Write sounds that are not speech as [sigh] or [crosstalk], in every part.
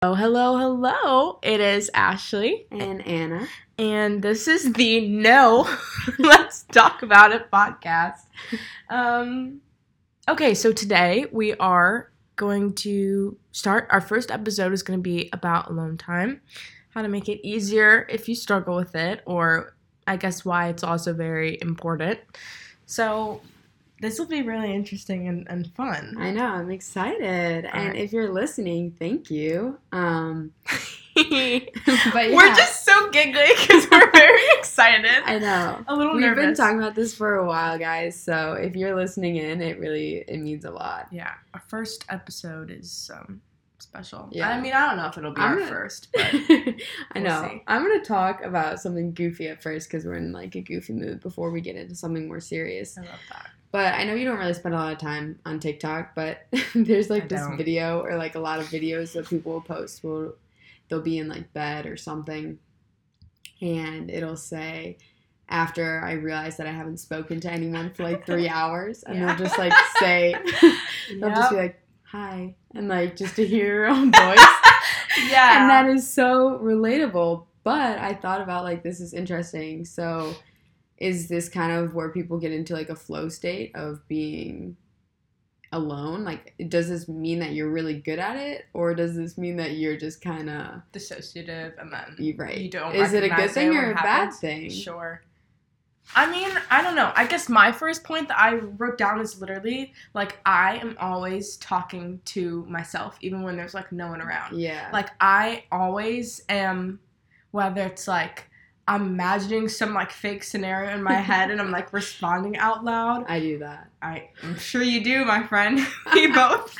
Oh, hello, hello. It is Ashley, And Anna. and this is the No [laughs] Let's Talk About It podcast. Um, okay, so today we are going to start. Our first episode is going to be about alone time, how to make it easier if you struggle with it, or I guess why it's also very important. So, this will be really interesting and, and fun. I know, I'm excited. All and right. if you're listening, thank you. Um [laughs] [laughs] We're just so giggly because we're very [laughs] excited. I know. a little nervous. We've nervous. been talking about this for a while, guys. So if you're listening in, it really it means a lot. Yeah, our first episode is um, special. Yeah. I mean, I don't know if it'll be I'm our gonna- first, but I We'll know. see. I'm gonna talk about something goofy at first because we're in like a goofy mood before we get into something more serious. I love that. But I know you don't really spend a lot of time on TikTok, but [laughs] there's like I this don't. video or like a lot of videos that people will post. Will they'll be in like bed or something, and it'll say, "After I realize that I haven't spoken to anyone for like three [laughs] hours," and Yeah. they'll just like say, [laughs] they'll just be Yep. like, "Hi," and like just to hear your own voice yeah, and that is so relatable but i thought about like this is interesting so is this kind of where people get into like a flow state of being alone like does this mean that you're really good at it or does this mean that you're just kind of dissociative, and then you right you don't. is it a good thing or a bad thing Sure. I mean, I don't know. I guess my first point that I wrote down is literally like I am always talking to myself, even when there's like no one around. yeah Like I always am, whether it's like I'm imagining some like fake scenario in my head and I'm like responding out loud. i do that I, I'm sure you do, my friend. [laughs] we both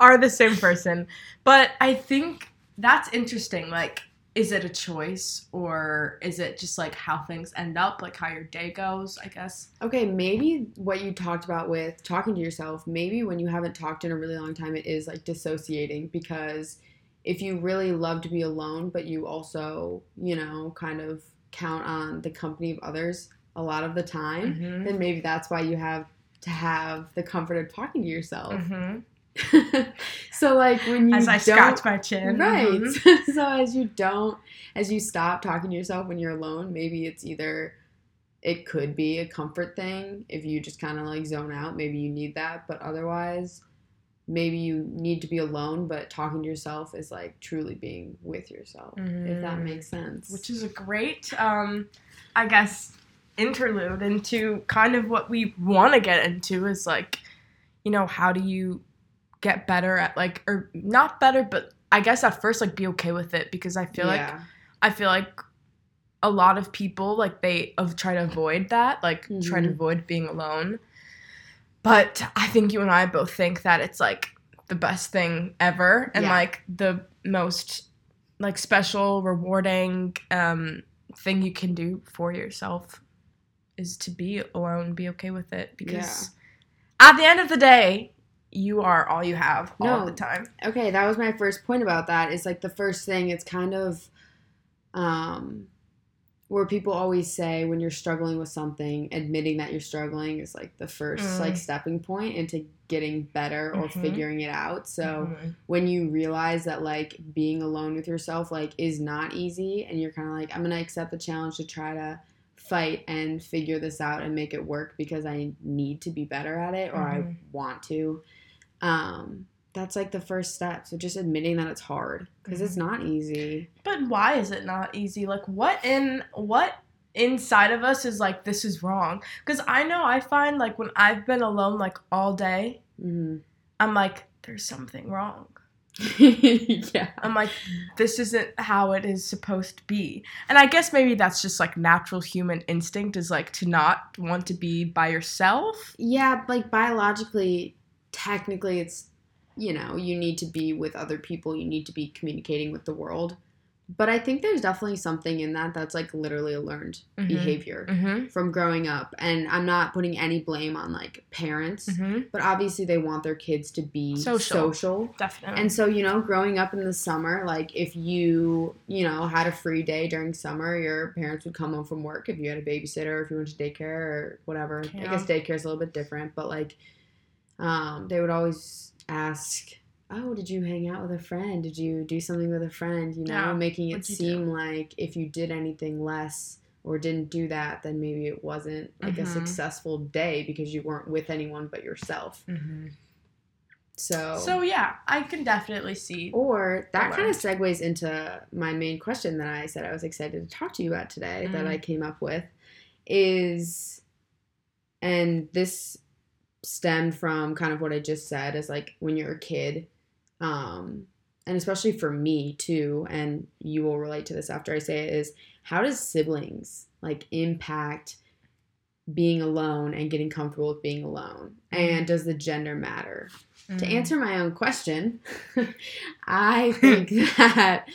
are the same person. But I think that's interesting. Like, is it a choice or is it just like how things end up, like how your day goes, I guess? okay maybe what you talked about with talking to yourself maybe when you haven't talked in a really long time it is like dissociating because if you really love to be alone but you also you know kind of count on the company of others a lot of the time Mm-hmm. then maybe that's why you have to have the comfort of talking to yourself hmm [laughs] so like when you As I scratch my chin. Right. Mhm. [laughs] so as you don't, as you stop talking to yourself when you're alone, maybe it's either it could be a comfort thing if you just kind of like zone out. Maybe you need that, but otherwise, maybe you need to be alone. But talking to yourself is like truly being with yourself, if that Mm. makes sense. Which is a great, um, I guess, interlude into kind of what we want to get into is like, you know, how do you get better at like, or not better, but I guess at first like be okay with it because I feel like. I feel like a lot of people like they of try to avoid that, like try to Mhm. avoid being alone. But I think you and I both think that it's like the best thing ever and Yeah. like the most like special, rewarding um thing you can do for yourself is to be alone, be okay with it because at the end of the day, you are all you have all No. the time. okay that was my first point about that is like the first thing it's kind of um where people always say when you're struggling with something admitting that you're struggling is like the first Mm. like stepping point into getting better or Mhm. figuring it out so Mhm. when you realize that like being alone with yourself like is not easy and you're kind of like i'm gonna accept the challenge to try to fight and figure this out and make it work because i need to be better at it or i Mhm. want to um that's like the first step so just admitting that it's hard because it's Mhm. not easy But why is it not easy? Like what in what inside of us is like this is wrong? Cuz I know I find like when I've been alone like all day, hmm I'm like there's something wrong. [laughs] yeah I'm like this isn't how it is supposed to be. And I guess maybe that's just like natural human instinct is like to not want to be by yourself. yeah like biologically technically it's you know you need to be with other people you need to be communicating with the world but i think there's definitely something in that that's like literally a learned Mhm. behavior Mhm. from growing up and i'm not putting any blame on like parents Mhm. but obviously they want their kids to be Social. social Definitely. and so, you know, growing up in the summer, like if you, you know, had a free day during summer, your parents would come home from work if you had a babysitter if you went to daycare or whatever. I guess daycare is a little bit different, but like um, they would always ask oh, did you hang out with a friend? Did you do something with a friend? You know, Yeah. making it seem like if you did anything less or didn't do that, then maybe it wasn't like a Mhm. successful day because you weren't with anyone but yourself. So, So yeah, I can definitely see. or that kind of segues into my main question that I said I was excited to talk to you about today that Mm. I came up with is, and this stemmed from kind of what I just said is like when you're a kid, um, and especially for me too, and you will relate to this after I say it, is how does siblings like impact being alone and getting comfortable with being alone? And does the gender matter? To Mm. answer my own question, [laughs] I think [laughs] that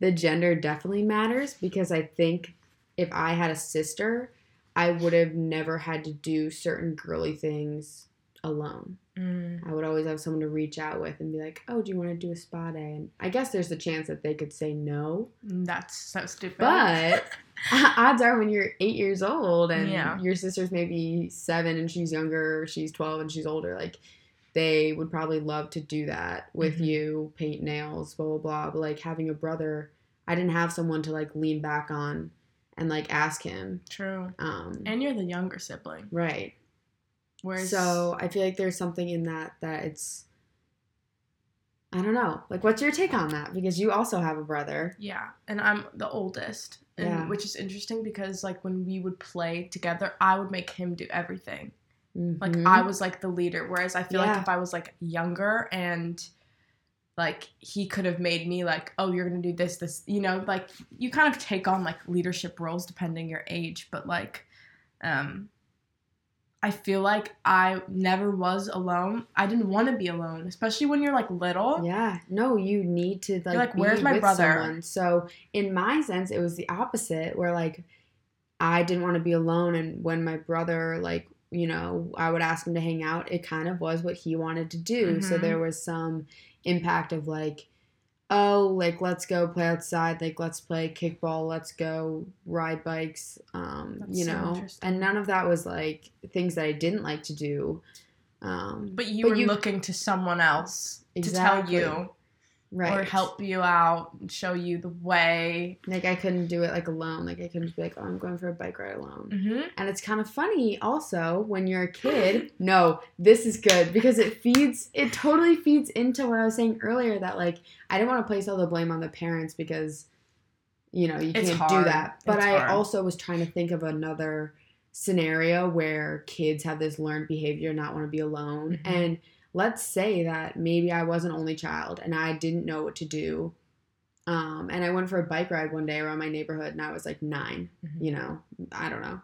the gender definitely matters because I think if I had a sister, I would have never had to do certain girly things alone. Mm. I would always have someone to reach out with and be like, "Oh, do you want to do a spa day?" And I guess there's a chance that they could say no, That's so stupid. but [laughs] odds are when you're eight years old and Yeah. your sister's maybe seven and she's younger, or she's twelve and she's older, like they would probably love to do that with Mhm. you, paint nails, blah blah blah. But like having a brother, I didn't have someone to like lean back on and like ask him. True. Um, And you're the younger sibling. right. Whereas So I feel like there's something in that that it's. I don't know. Like, what's your take on that? Because you also have a brother. Yeah, and I'm the oldest, and Yeah. which is interesting because like when we would play together, I would make him do everything. Like Mhm. I was like the leader, whereas I feel Yeah. like if I was like younger and like he could have made me like, oh, you're gonna do this, this, you know, like you kind of take on like leadership roles depending your age, but like, um, I feel like I never was alone. I didn't want to be alone, especially when you're like little. Yeah, no, you need to like, like, be "Where's my with brother?" someone. So in my sense, it was the opposite, where like I didn't want to be alone, and when my brother like you know I would ask him to hang out, it kind of was what he wanted to do. So Mhm. there was some impact of like, oh, like let's go play outside, like let's play kickball, let's go ride bikes, um, That's you so know, and none of that was like things that I didn't like to do. Um, But you But were you- looking to someone else Exactly. to tell you right or help you out and show you the way. Like I couldn't do it like alone. Like I couldn't just be like, oh, I'm going for a bike ride alone. Mm-hmm. And it's kind of funny also when you're a kid. [laughs] no, this is good because it feeds. It totally feeds into what I was saying earlier that like I didn't want to place all the blame on the parents because you know you It's can't do that. But It's I hard. also was trying to think of another scenario where kids have this learned behavior, not want to be alone, Mhm. and let's say that maybe I was an only child and I didn't know what to do. Um, and I went for a bike ride one day around my neighborhood and I was like 9 Mhm. you know, I don't know.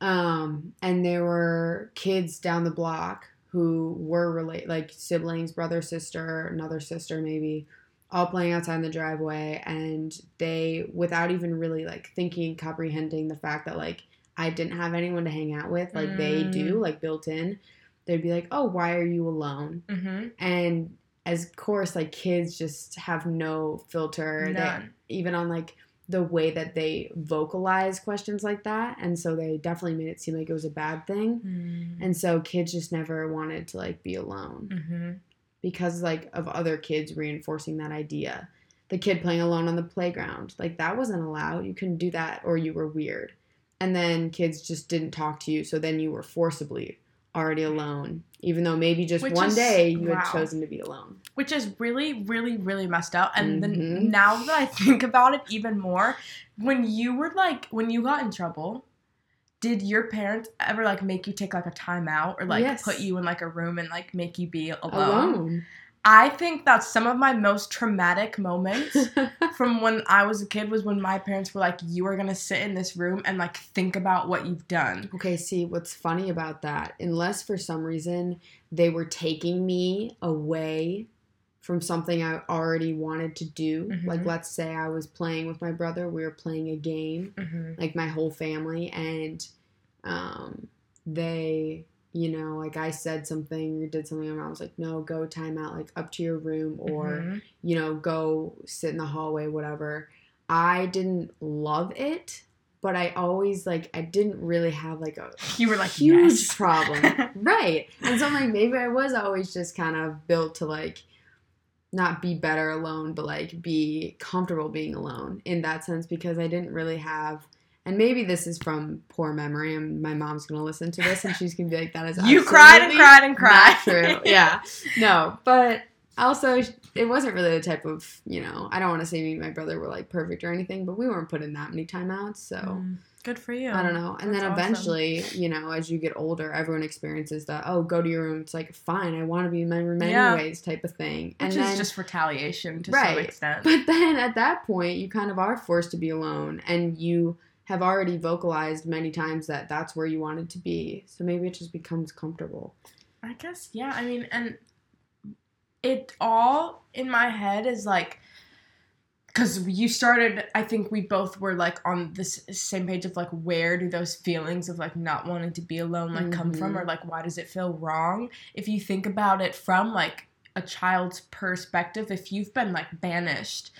Um, and there were kids down the block who were relate like siblings, brother, sister, another sister maybe, all playing outside in the driveway and they without even really like thinking, comprehending the fact that like I didn't have anyone to hang out with like they do, Mm. like built in, they'd be like, "Oh, why are you alone?" Mm-hmm. And as course like kids just have no filter. They, even on like the way that they vocalize questions like that and so they definitely made it seem like it was a bad thing Mm-hmm. and so kids just never wanted to like be alone Mm-hmm. because like of other kids reinforcing that idea the kid playing alone on the playground like that wasn't allowed you couldn't do that or you were weird and then kids just didn't talk to you so then you were forcibly already alone even though maybe just Which one is- day you wow. had chosen to be alone Which is really, really, really messed up. And Mhm. then now that I [laughs] think about it even more, when you were like, when you got in trouble, did your parents ever like make you take like a time out or like Yes. put you in like a room and like make you be alone? alone I think that some of my most traumatic moments [laughs] from when I was a kid was when my parents were like, you are gonna sit in this room and like think about what you've done. Okay, see what's funny about that, unless for some reason they were taking me away from something I already wanted to do. Mhm. Like, let's say I was playing with my brother, we were playing a game, Mm-hmm. like my whole family, and um, they, you know, like I said something or did something, and I was like, no, go time out, like up to your room, or Mm-hmm. you know, go sit in the hallway, whatever. I didn't love it, but I always like I didn't really have like a [laughs] you were like huge yes. [laughs] problem. right. And so I'm like maybe I was always just kind of built to like not be better alone, but like be comfortable being alone in that sense because I didn't really have. And maybe this is from poor memory, and my mom's gonna listen to this, and she's gonna be like, "That is [laughs] You cried and cried and cried. true." [laughs] Yeah, no, but also it wasn't really the type of you know. I don't want to say me and my brother were like perfect or anything, but we weren't put in that many timeouts, so. Mm, Good for you. I don't know. And That's then awesome. eventually, you know, as you get older, everyone experiences that, oh, go to your room. It's like, fine, I want to be in my room Yeah. anyways type of thing. and Which then, is just retaliation to some Right. extent. but then at that point, you kind of are forced to be alone and you have already vocalized many times that that's where you wanted to be. So maybe it just becomes comfortable. I guess, yeah. I mean, and it all in my head is like, because you started, I think we both were like on this same page of like, where do those feelings of like not wanting to be alone like come from, Mhm. or like, why does it feel wrong? If you think about it from like a child's perspective, if you've been like banished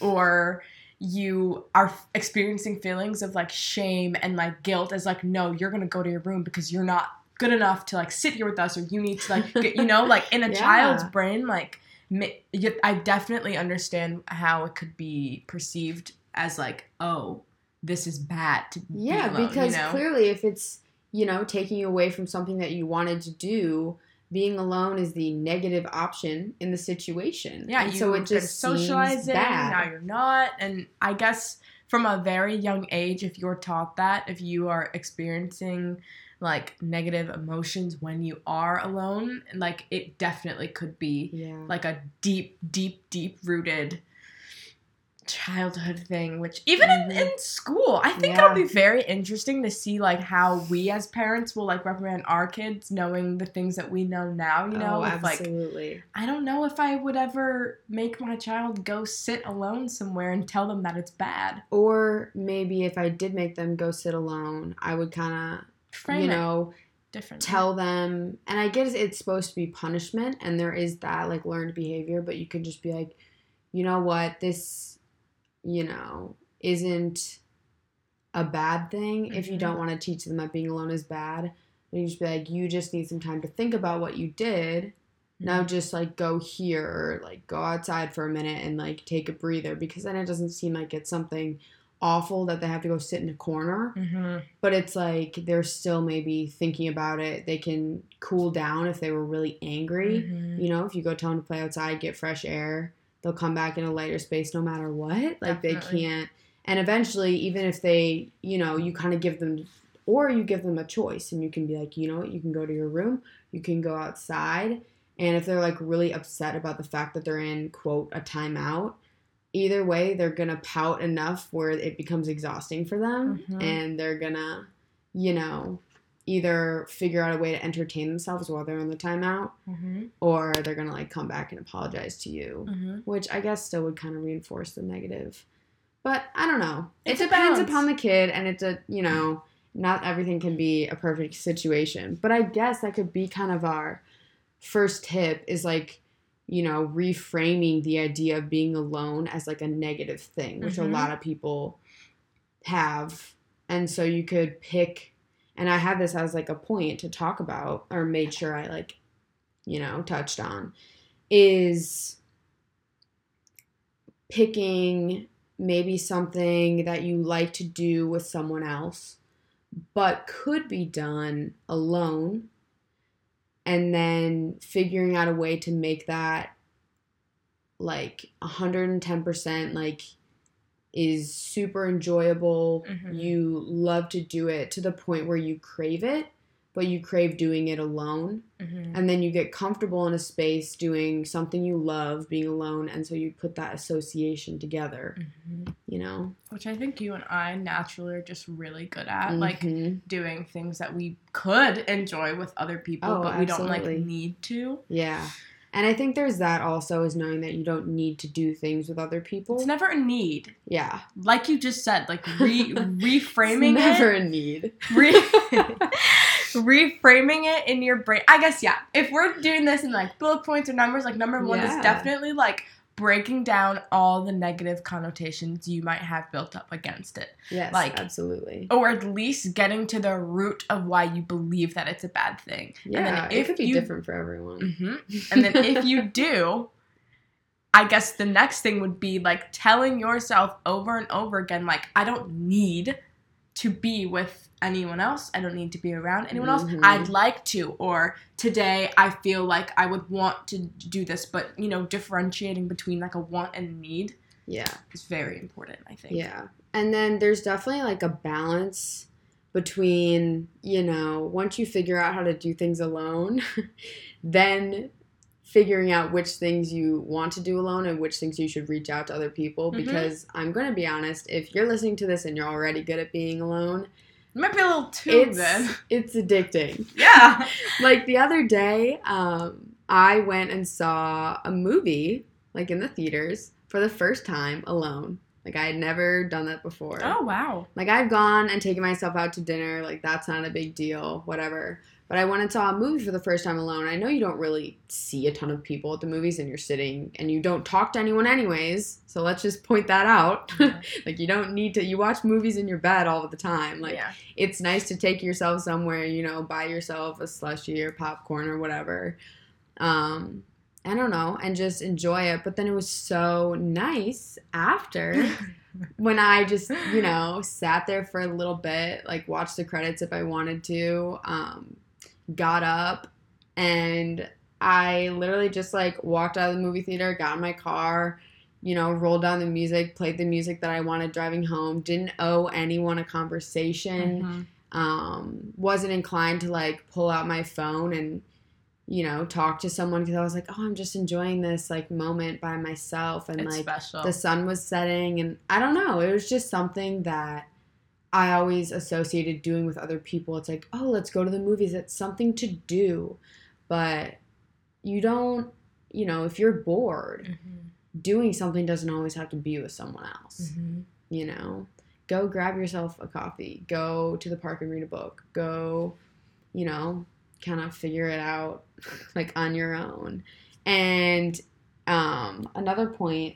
or you are experiencing feelings of like shame and like guilt as like no you're gonna go to your room because you're not good enough to like sit here with us or you need to like [laughs] get, you know like in a Yeah. child's brain like i definitely understand how it could be perceived as like oh this is bad to Yeah, be alone, because you know? clearly, if it's, you know, taking you away from something that you wanted to do, being alone is the negative option in the situation. Yeah, and you so it just socializing. bad. Now you're not, and I guess from a very young age, if you're taught that, if you are experiencing like negative emotions when you are alone, like it definitely could be yeah. like a deep, deep, deep rooted childhood thing which even in, Mhm. in school i think Yeah. it'll be very interesting to see like how we as parents will like reprimand our kids knowing the things that we know now you know oh, with, like absolutely. I don't know if I would ever make my child go sit alone somewhere and tell them that it's bad. or maybe if I did make them go sit alone, I would kind of, you know, differently. tell them. And I guess it's supposed to be punishment, and there is that like learned behavior. But you could just be like, you know what, this, you know, isn't a bad thing. If you don't want to teach them that being alone is bad, then you just be like, you just need some time to think about what you did. Now just like go here or like go outside for a minute and like take a breather because then it doesn't seem like it's something awful that they have to go sit in a corner hmm but it's like they're still maybe thinking about it. They can cool down if they were really angry. Mm-hmm. You know, if you go tell them to play outside, get fresh air, they'll come back in a lighter space no matter what. Like they can't. And eventually, even if they, you know, you kind of give them, or you give them a choice and you can be like, you know what, you can go to your room, you can go outside. And if they're like really upset about the fact that they're in, quote, a timeout, either way, they're going to pout enough where it becomes exhausting for them. Mhm. And they're going to, you know, either figure out a way to entertain themselves while they're in the timeout hmm or they're gonna like come back and apologize to you, hmm which I guess still would kind of reinforce the negative. But I don't know. It's it depends balance. upon the kid, and it's a you know not everything can be a perfect situation. But I guess that could be kind of our first tip is like you know reframing the idea of being alone as like a negative thing, which Mhm. a lot of people have, and so you could pick. And I had this as like a point to talk about, or made sure I like you know, touched on is picking maybe something that you like to do with someone else, but could be done alone, and then figuring out a way to make that like 110% like is super enjoyable. Mhm. You love to do it to the point where you crave it, but you crave doing it alone hmm and then you get comfortable in a space doing something you love being alone and so you put that association together hmm you know Which I think you and I naturally are just really good at, like Mhm. doing things that we could enjoy with other people, Oh, but we don't like need to. yeah and i think there's that also is knowing that you don't need to do things with other people It's never a need. yeah Like you just said, like re- [laughs] reframing it's never it. a need Re- [laughs] [laughs] reframing it in your brain. I guess yeah. If we're doing this in like bullet points or numbers, like number one Yeah. is definitely like breaking down all the negative connotations you might have built up against it, yes Like- absolutely or at least getting to the root of why you believe that it's a bad thing. yeah and then it could be you, different for everyone Mhm. [laughs] and then if you do, I guess the next thing would be like telling yourself over and over again, like, I don't need to be with anyone else. I don't need to be around anyone else. Mhm. I'd like to. Or today I feel like I would want to do this, but you know, differentiating between like a want and a need Yeah. is very important, I think. Yeah. And then there's definitely like a balance between, you know, once you figure out how to do things alone, [laughs] then figuring out which things you want to do alone and which things you should reach out to other people Mhm. because I'm going to be honest, if you're listening to this and you're already good at being alone, It might be a little too it's then. it's addicting. [laughs] Yeah. [laughs] like the other day, um, I went and saw a movie like in the theaters for the first time alone. Like I had never done that before. Oh wow. Like I've gone and taken myself out to dinner, like that's not a big deal, whatever. But I went and saw a movie for the first time alone. I know you don't really see a ton of people at the movies and you're sitting and you don't talk to anyone anyways. So let's just point that out. [laughs] like you don't need to you watch movies in your bed all the time. Like yeah. it's nice to take yourself somewhere, you know, buy yourself a slushy or popcorn or whatever. Um, I don't know, and just enjoy it. But then it was so nice after [laughs] when I just, you know, sat there for a little bit, like watched the credits if I wanted to, um, got up, and I literally just like walked out of the movie theater, got in my car, you know, rolled down the music, played the music that I wanted driving home, didn't owe anyone a conversation Mhm. um, wasn't inclined to like pull out my phone and you know talk to someone because I was like, oh, I'm just enjoying this like moment by myself and It's like special. the sun was setting and I don't know, it was just something that I always associated doing with other people. It's like, oh, let's go to the movies. It's something to do, but you don't, you know, if you're bored, Mhm. doing something doesn't always have to be with someone else Mhm. you know go grab yourself a coffee go to the park and read a book go you know kind of figure it out [laughs] like on your own and um another point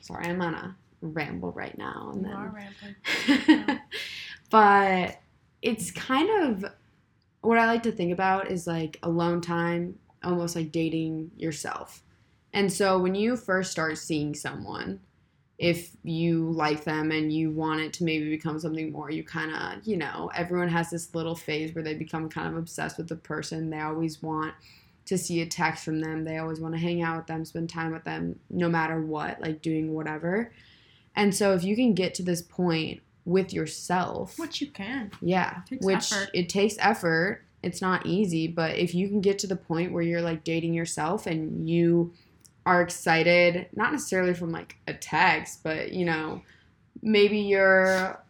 sorry i'm on a ramble right now and You then [laughs] but it's kind of what I like to think about is like alone time, almost like dating yourself. And so when you first start seeing someone, if you like them and you want it to maybe become something more, you kind of, you know, everyone has this little phase where they become kind of obsessed with the person. They always want to see a text from them. They always want to hang out with them, spend time with them, no matter what, like doing whatever. And so if you can get to this point with yourself, Which you can. yeah, which effort. it takes effort. It's not easy, but if you can get to the point where you're like dating yourself and you are excited, not necessarily from like a text, but you know, maybe you're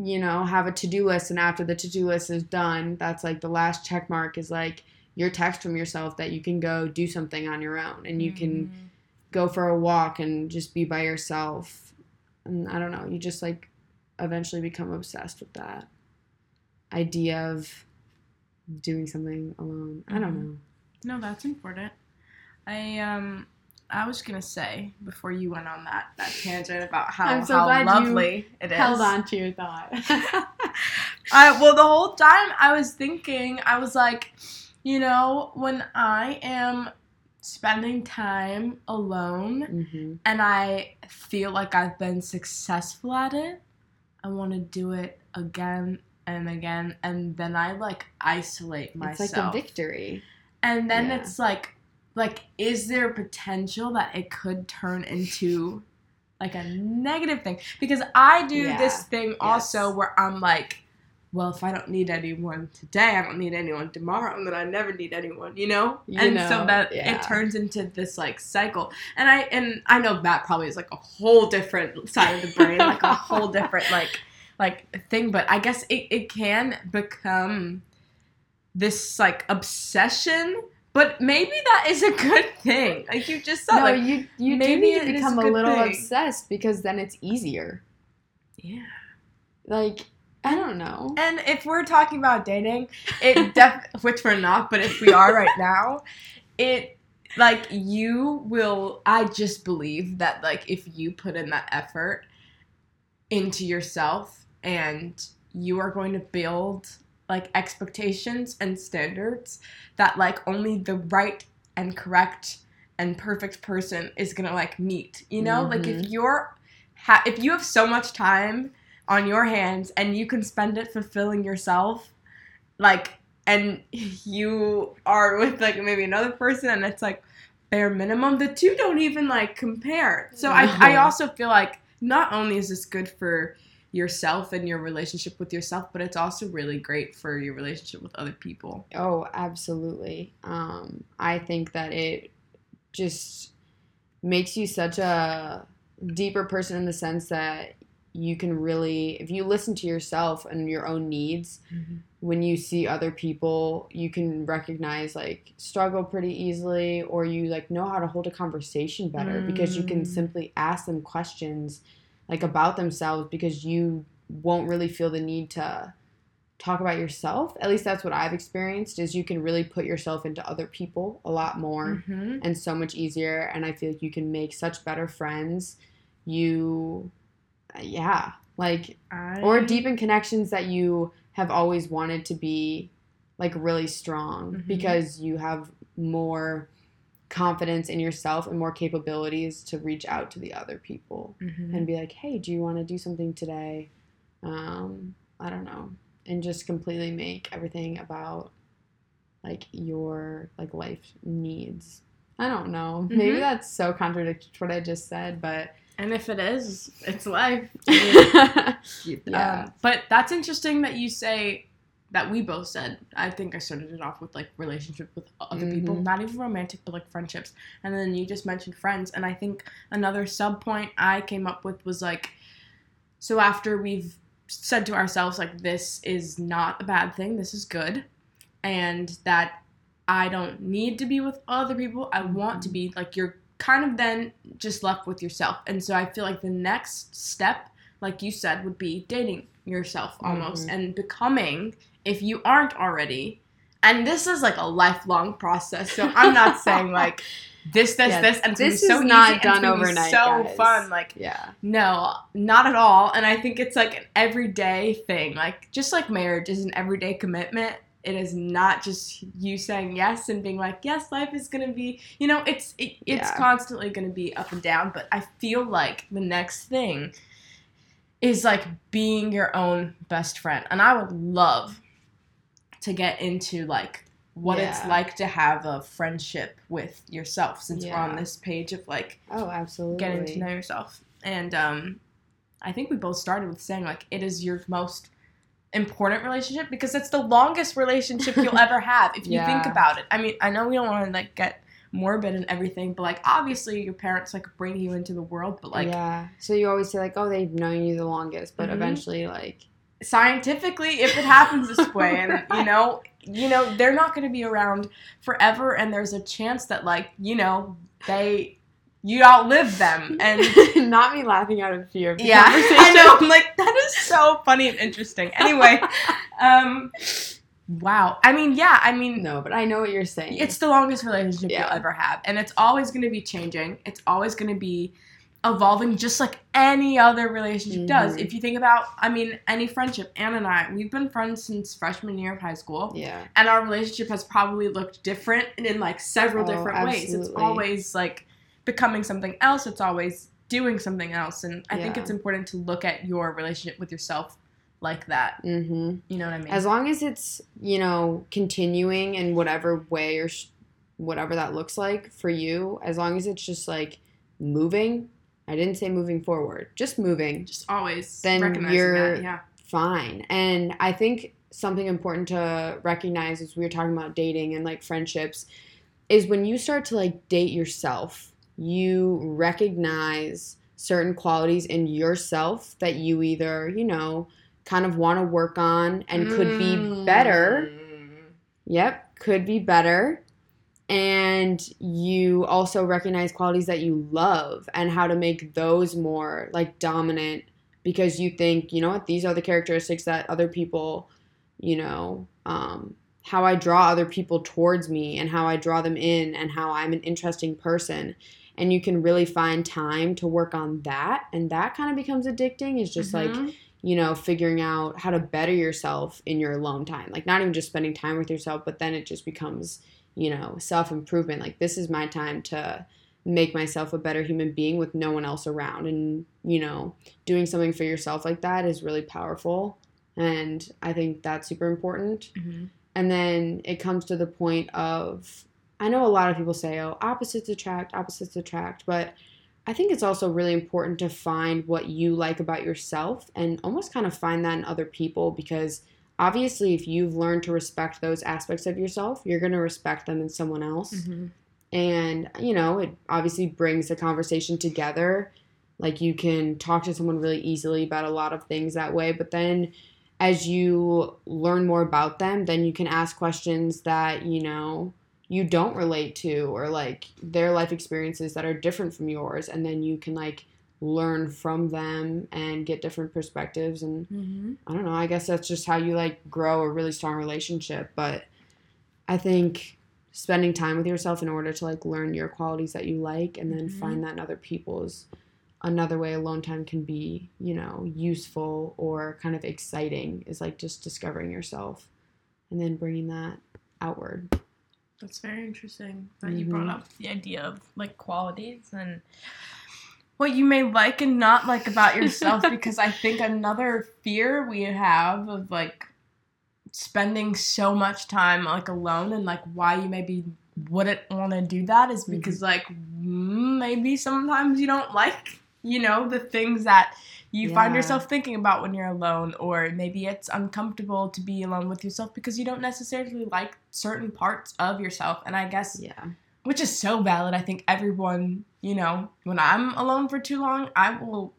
you know, have a to-do list and after the to-do list is done, that's like the last check mark is like your text from yourself that you can go do something on your own and you can Mhm. go for a walk and just be by yourself. And I don't know, you just like eventually become obsessed with that idea of doing something alone. I don't know. No, that's important. I um I was gonna say before you went on that that tangent about how, so how lovely it is. Held on to your thought. [laughs] I well the whole time I was thinking I was like, you know, when I am spending time alone hmm and I feel like I've been successful at it, I want to do it again and again and then I like isolate myself. It's like a victory. And then Yeah. it's like like is there potential that it could turn into like a negative thing? Because I do Yeah. this thing also Yes. where I'm like, well, if I don't need anyone today, I don't need anyone tomorrow, and then I never need anyone, you know? You and know, so that yeah. it turns into this like cycle. And I and I know that probably is like a whole different side of the brain, like a whole [laughs] different like like thing, but I guess it, it can become this like obsession but maybe that is a good thing like you just said no, like you you do maybe to become a a little thing. obsessed because then it's easier. yeah Like I don't know. and if we're talking about dating it [laughs] def which we're not but if we are right now it like you will i just believe that like if you put in that effort into yourself and you are going to build like expectations and standards that like only the right and correct and perfect person is gonna like meet. You know, like if Mhm. you're ha- if you have so much time on your hands and you can spend it fulfilling yourself, like and [laughs] you are with like maybe another person and it's like bare minimum the two don't even like compare. So I, I also feel like not only is this good for yourself and your relationship with yourself but it's also really great for your relationship with other people. Oh, absolutely. Um, I think that it just makes you such a deeper person in the sense that you can really, if you listen to yourself and your own needs, when you see other people, you can recognize like struggle pretty easily, or you like know how to hold a conversation better because you can Mm. simply ask them questions like about themselves because you won't really feel the need to talk about yourself. At least that's what I've experienced is you can really put yourself into other people a lot more Mhm. and so much easier and I feel like you can make such better friends. You yeah, like I- or deepen connections that you have always wanted to be like really strong Mhm. because you have more confidence in yourself and more capabilities to reach out to the other people Mhm. and be like hey do you want to do something today um i don't know and just completely make everything about like your like life needs i don't know maybe Mhm. that's so contradictory to what i just said but and if it is it's life [laughs] Yeah. Um, but that's interesting that you say that we both said. I think I started it off with like relationship with other people, Mhm. not even romantic, but like friendships. And then you just mentioned friends. And I think another sub point I came up with was like, so after we've said to ourselves like this is not a bad thing, this is good, and that I don't need to be with other people. I want to be like you're kind of then just left with yourself. And so I feel like the next step like you said, would be dating yourself almost Mhm. and becoming, if you aren't already, and this is like a lifelong process. So I'm not [laughs] saying like this, this, Yeah, this, and this gonna so is not done it's gonna be overnight, so guys. fun. Like yeah no, not at all. And I think it's like an everyday thing. Like just like marriage is an everyday commitment. It is not just you saying yes and being like, yes, life is gonna be. You know, it's it, it's Yeah. constantly gonna be up and down. But I feel like the next thing is like being your own best friend, and I would love to get into like what it's like to have a friendship with yourself since we're on this page of like oh absolutely getting to know yourself. And um, I think we both started with saying like it is your most important relationship because it's the longest relationship you'll ever [laughs] have if you think about it. I mean, I know we don't want to like get morbid and everything, but like obviously your parents like bring you into the world, but like yeah so you always say like oh they've known you the longest but Mhm. eventually like scientifically if it happens this [laughs] way and you know you know they're not going to be around forever and there's a chance that like you know they you outlive them and [laughs] not me laughing out of fear of yeah. [laughs] I know. I'm like, that is so funny and interesting. Anyway, [laughs] um, wow. I mean, yeah. I mean, no but i know what you're saying it's the longest relationship Yeah. you'll ever have, and it's always going to be changing. It's always going to be evolving, just like any other relationship does. Mhm. If you think about, I mean, any friendship. Anne and I, we've been friends since freshman year of high school, yeah and our relationship has probably looked different in like several Oh, different ways. It's always like becoming something else. It's always doing something else, and I think it's important to look at your relationship with yourself like that. mm-hmm You know what I mean? as long as it's you know continuing in whatever way or sh- whatever that looks like for you as long as it's just like moving i didn't say moving forward just moving just always Then you're- that. Yeah. fine and i think something important to recognize as we were talking about dating and like friendships is when you start to like date yourself you recognize certain qualities in yourself that you either you know kind of want to work on and could be better Mm. Yep, could be better. And you also recognize qualities that you love and how to make those more like dominant because you think, you know what, these are the characteristics that other people, you know, um, how I draw other people towards me and how I draw them in and how I'm an interesting person. And you can really find time to work on that. And that kind of becomes addicting. Is just like, Mhm. you know, figuring out how to better yourself in your alone time. Like not even just spending time with yourself, but then it just becomes you know, self improvement. Like, this is my time to make myself a better human being with no one else around. And, you know, doing something for yourself like that is really powerful. And I think that's super important. Mm-hmm. And then it comes to the point of I know a lot of people say, oh, opposites attract, opposites attract, but I think it's also really important to find what you like about yourself and almost kind of find that in other people because obviously, if you've learned to respect those aspects of yourself, you're going to respect them in someone else. Mm-hmm. And, you know, it obviously brings the conversation together. Like you can talk to someone really easily about a lot of things that way, but then as you learn more about them, then you can ask questions that, you know, you don't relate to or like their life experiences that are different from yours and then you can like learn from them and get different perspectives and Mm-hmm. I don't know, I guess that's just how you like grow a really strong relationship, but I think spending time with yourself in order to like learn your qualities that you like and then Mhm. find that in other people's another way alone time can be, you know, useful or kind of exciting is like just discovering yourself and then bringing that outward. That's very interesting that you brought Mhm. up the idea of like qualities and what you may like and not like about yourself [laughs] because I think another fear we have of like spending so much time like alone and like why you maybe wouldn't want to do that is because like mm, maybe sometimes you don't like you know the things that you find yourself thinking about when you're alone or maybe it's uncomfortable to be alone with yourself because you don't necessarily like certain parts of yourself and i guess Yeah. which is so valid i think everyone you know when i'm alone for too long i will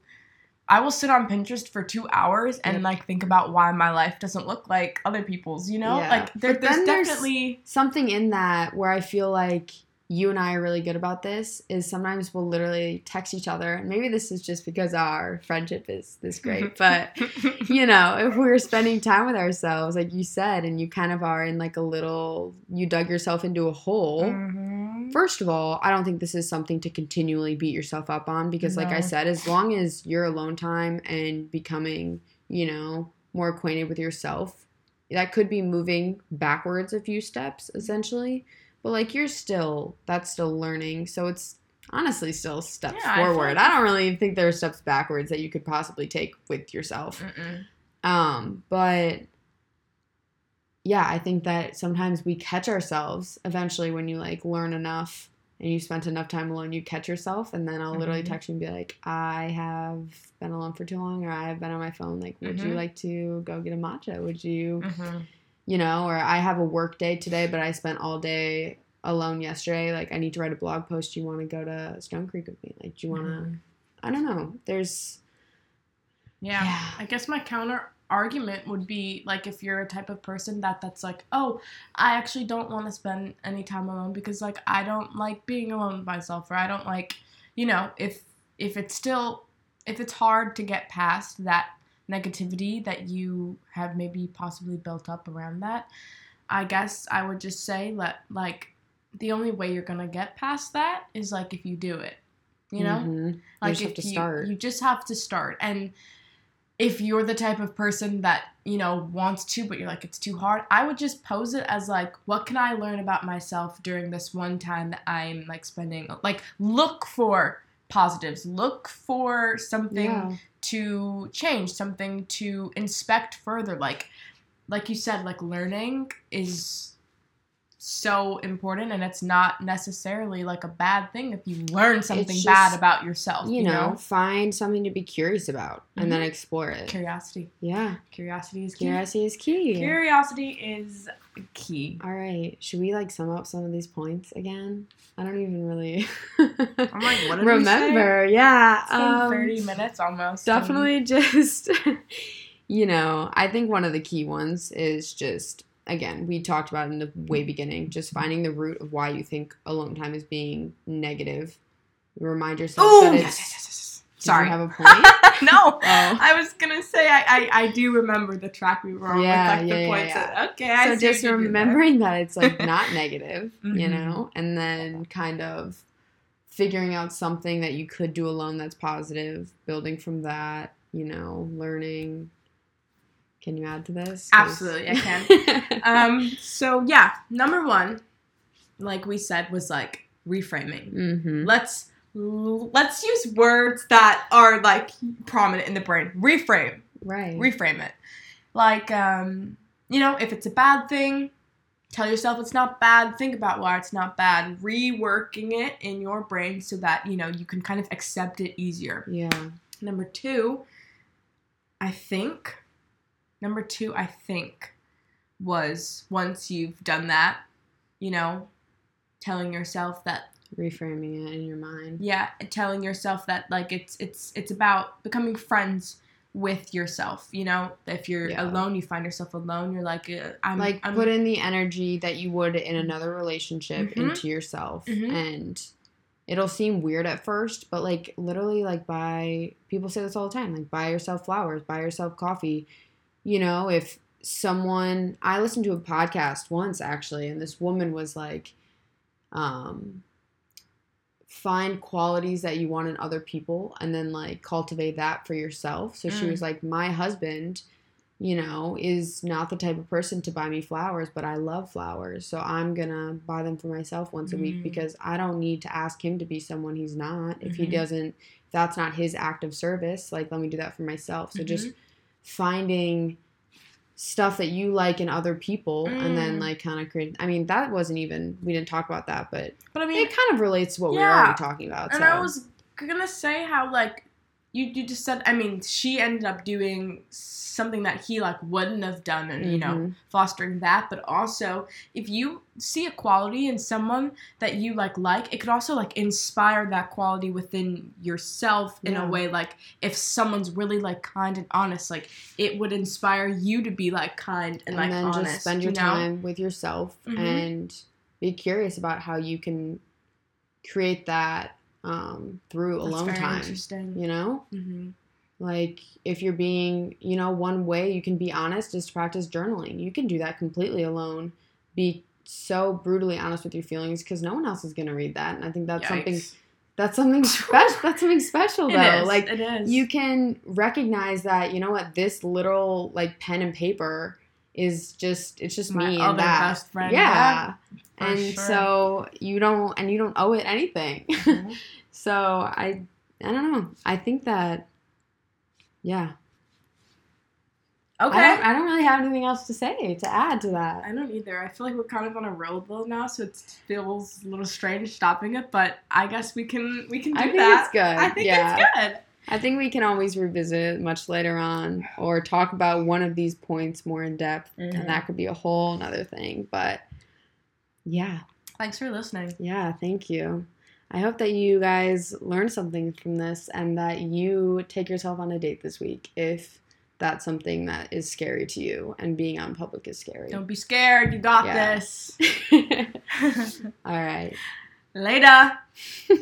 i will sit on pinterest for two hours and Yep. like think about why my life doesn't look like other people's you know Yeah. like there, there's then there's- definitely something in that where I feel like you and I are really good about this is sometimes we'll literally text each other. And maybe this is just because our friendship is this great, [laughs] but you know, if we're spending time with ourselves, like you said, and you kind of are in like a little, you dug yourself into a hole. Mhm. First of all, I don't think this is something to continually beat yourself up on because, like I said, as long as you're alone time and becoming, you know, more acquainted with yourself, that could be moving backwards a few steps essentially. But like you're still, that's still learning. So it's honestly still steps Yeah, I forward. like- I don't really think there are steps backwards that you could possibly take with yourself. Mm-mm. Um, but yeah, I think that sometimes we catch ourselves eventually when you like learn enough and you spent enough time alone, you catch yourself, and then I'll literally Mhm. text you and be like, I have been alone for too long, or I have been on my phone. Like, would you Mhm. like to go get a matcha? Would you, Mhm. You know, or I have a work day today, but I spent all day alone yesterday. Like, I need to write a blog post. Do you want to go to Stone Creek with me? Like, do you want to? Mhm. I don't know. There's Yeah. Yeah. I guess my counter argument would be like if you're a type of person that that's like, "Oh, I actually don't want to spend any time alone because like I don't like being alone with myself or I don't like, you know, if if it's still if it's hard to get past that negativity that you have maybe possibly built up around that, I guess I would just say let like the only way you're going to get past that is like if you do it. You know? Mhm. You like have if to you, start. you just have to start and if you're the type of person that you know wants to but you're like it's too hard i would just pose it as like what can i learn about myself during this one time that i'm like spending like look for positives look for something yeah. to change something to inspect further like like you said like learning is so important and it's not necessarily like a bad thing if you learn something just, bad about yourself you know, find something to be curious about and then explore it. curiosity yeah, curiosity is key curiosity is key. curiosity is key All right, should we like sum up some of these points again? I don't even really [laughs] i'm like what did remember. Yeah, we say? It's been um, 30 minutes almost and- definitely [laughs] just you know i think one of the key ones is just again we talked about in the way beginning just finding the root of why you think alone time is being negative remind yourself Ooh, that it's yes, yes, yes. Sorry you have a [laughs] point no oh I was gonna say I, I, I do remember the track we were on Yeah, with like yeah, the yeah, points. yeah. that- okay, I so just what you did there. remembering that it's like [laughs] not negative you Mhm. know and then kind of figuring out something that you could do alone that's positive building from that you know learning can you add to this Absolutely, I can. [laughs] Um, so yeah, number one, like we said, was like reframing. Mm-hmm. Let's let's use words that are like prominent in the brain. Reframe. Right. Reframe it. Like um, you know, if it's a bad thing, tell yourself it's not bad. Think about why it's not bad. Reworking it in your brain so that, you know, you can kind of accept it easier. yeah. Number 2, I think number 2 I think was once you've done that, you know, telling yourself that Reframing it in your mind. yeah telling yourself that like it's it's it's about becoming friends with yourself you know if you're Yeah. alone you find yourself alone you're like uh, i'm like I'm, put in the energy that you would in another relationship Mhm. into yourself Mhm. and it'll seem weird at first but like literally like buy people say this all the time like buy yourself flowers buy yourself coffee you know if someone i listened to a podcast once actually and this woman was like um find qualities that you want in other people and then like cultivate that for yourself so she Mm. was like my husband you know, is not the type of person to buy me flowers, but I love flowers. So I'm going to buy them for myself once a week Mm. because I don't need to ask him to be someone he's not. If he Mhm. doesn't, if that's not his act of service, like let me do that for myself. So just finding stuff that you like in other people and then Mm. like kind of create I mean that wasn't even we didn't talk about that but but i mean it kind of relates to what we were Yeah. already talking about and so i was gonna say how like you, you just said i mean she ended up doing something that he like wouldn't have done and you know Mhm. fostering that but also if you see a quality in someone that you like like it could also like inspire that quality within yourself in Yeah. a way like if someone's really like kind and honest like it would inspire you to be like kind and, and, like then honest just spend your you know? time with yourself Mhm. and be curious about how you can create that um, through That's alone very time interesting. you know? Hmm like if you're being you know one way you can be honest is to practice journaling. You can do that completely alone. Be so brutally honest with your feelings because no one else is going to read that and i think that's something that's something [laughs] special that's something special though. like it is. you can recognize that you know what this little like pen and paper is just it's just My me and that best friend, yeah, for and sure. so you don't and you don't owe it anything [laughs] Mhm. so i i don't know i think that yeah okay I, don't, I don't really have anything else to say to add to that I don't either. I feel like we're kind of on a roll though now, so it feels a little strange stopping it. But I guess we can we can do I think that. it's good. I think yeah. it's good. I think we can always revisit much later on or talk about one of these points more in depth. Mhm. And that could be a whole nother thing. But yeah, Thanks for listening. yeah, thank you. I hope that you guys learned something from this and that you take yourself on a date this week if that's something that is scary to you and being out in public is scary. Don't be scared. You got Yeah. this. [laughs] [laughs] All right. Later. [laughs]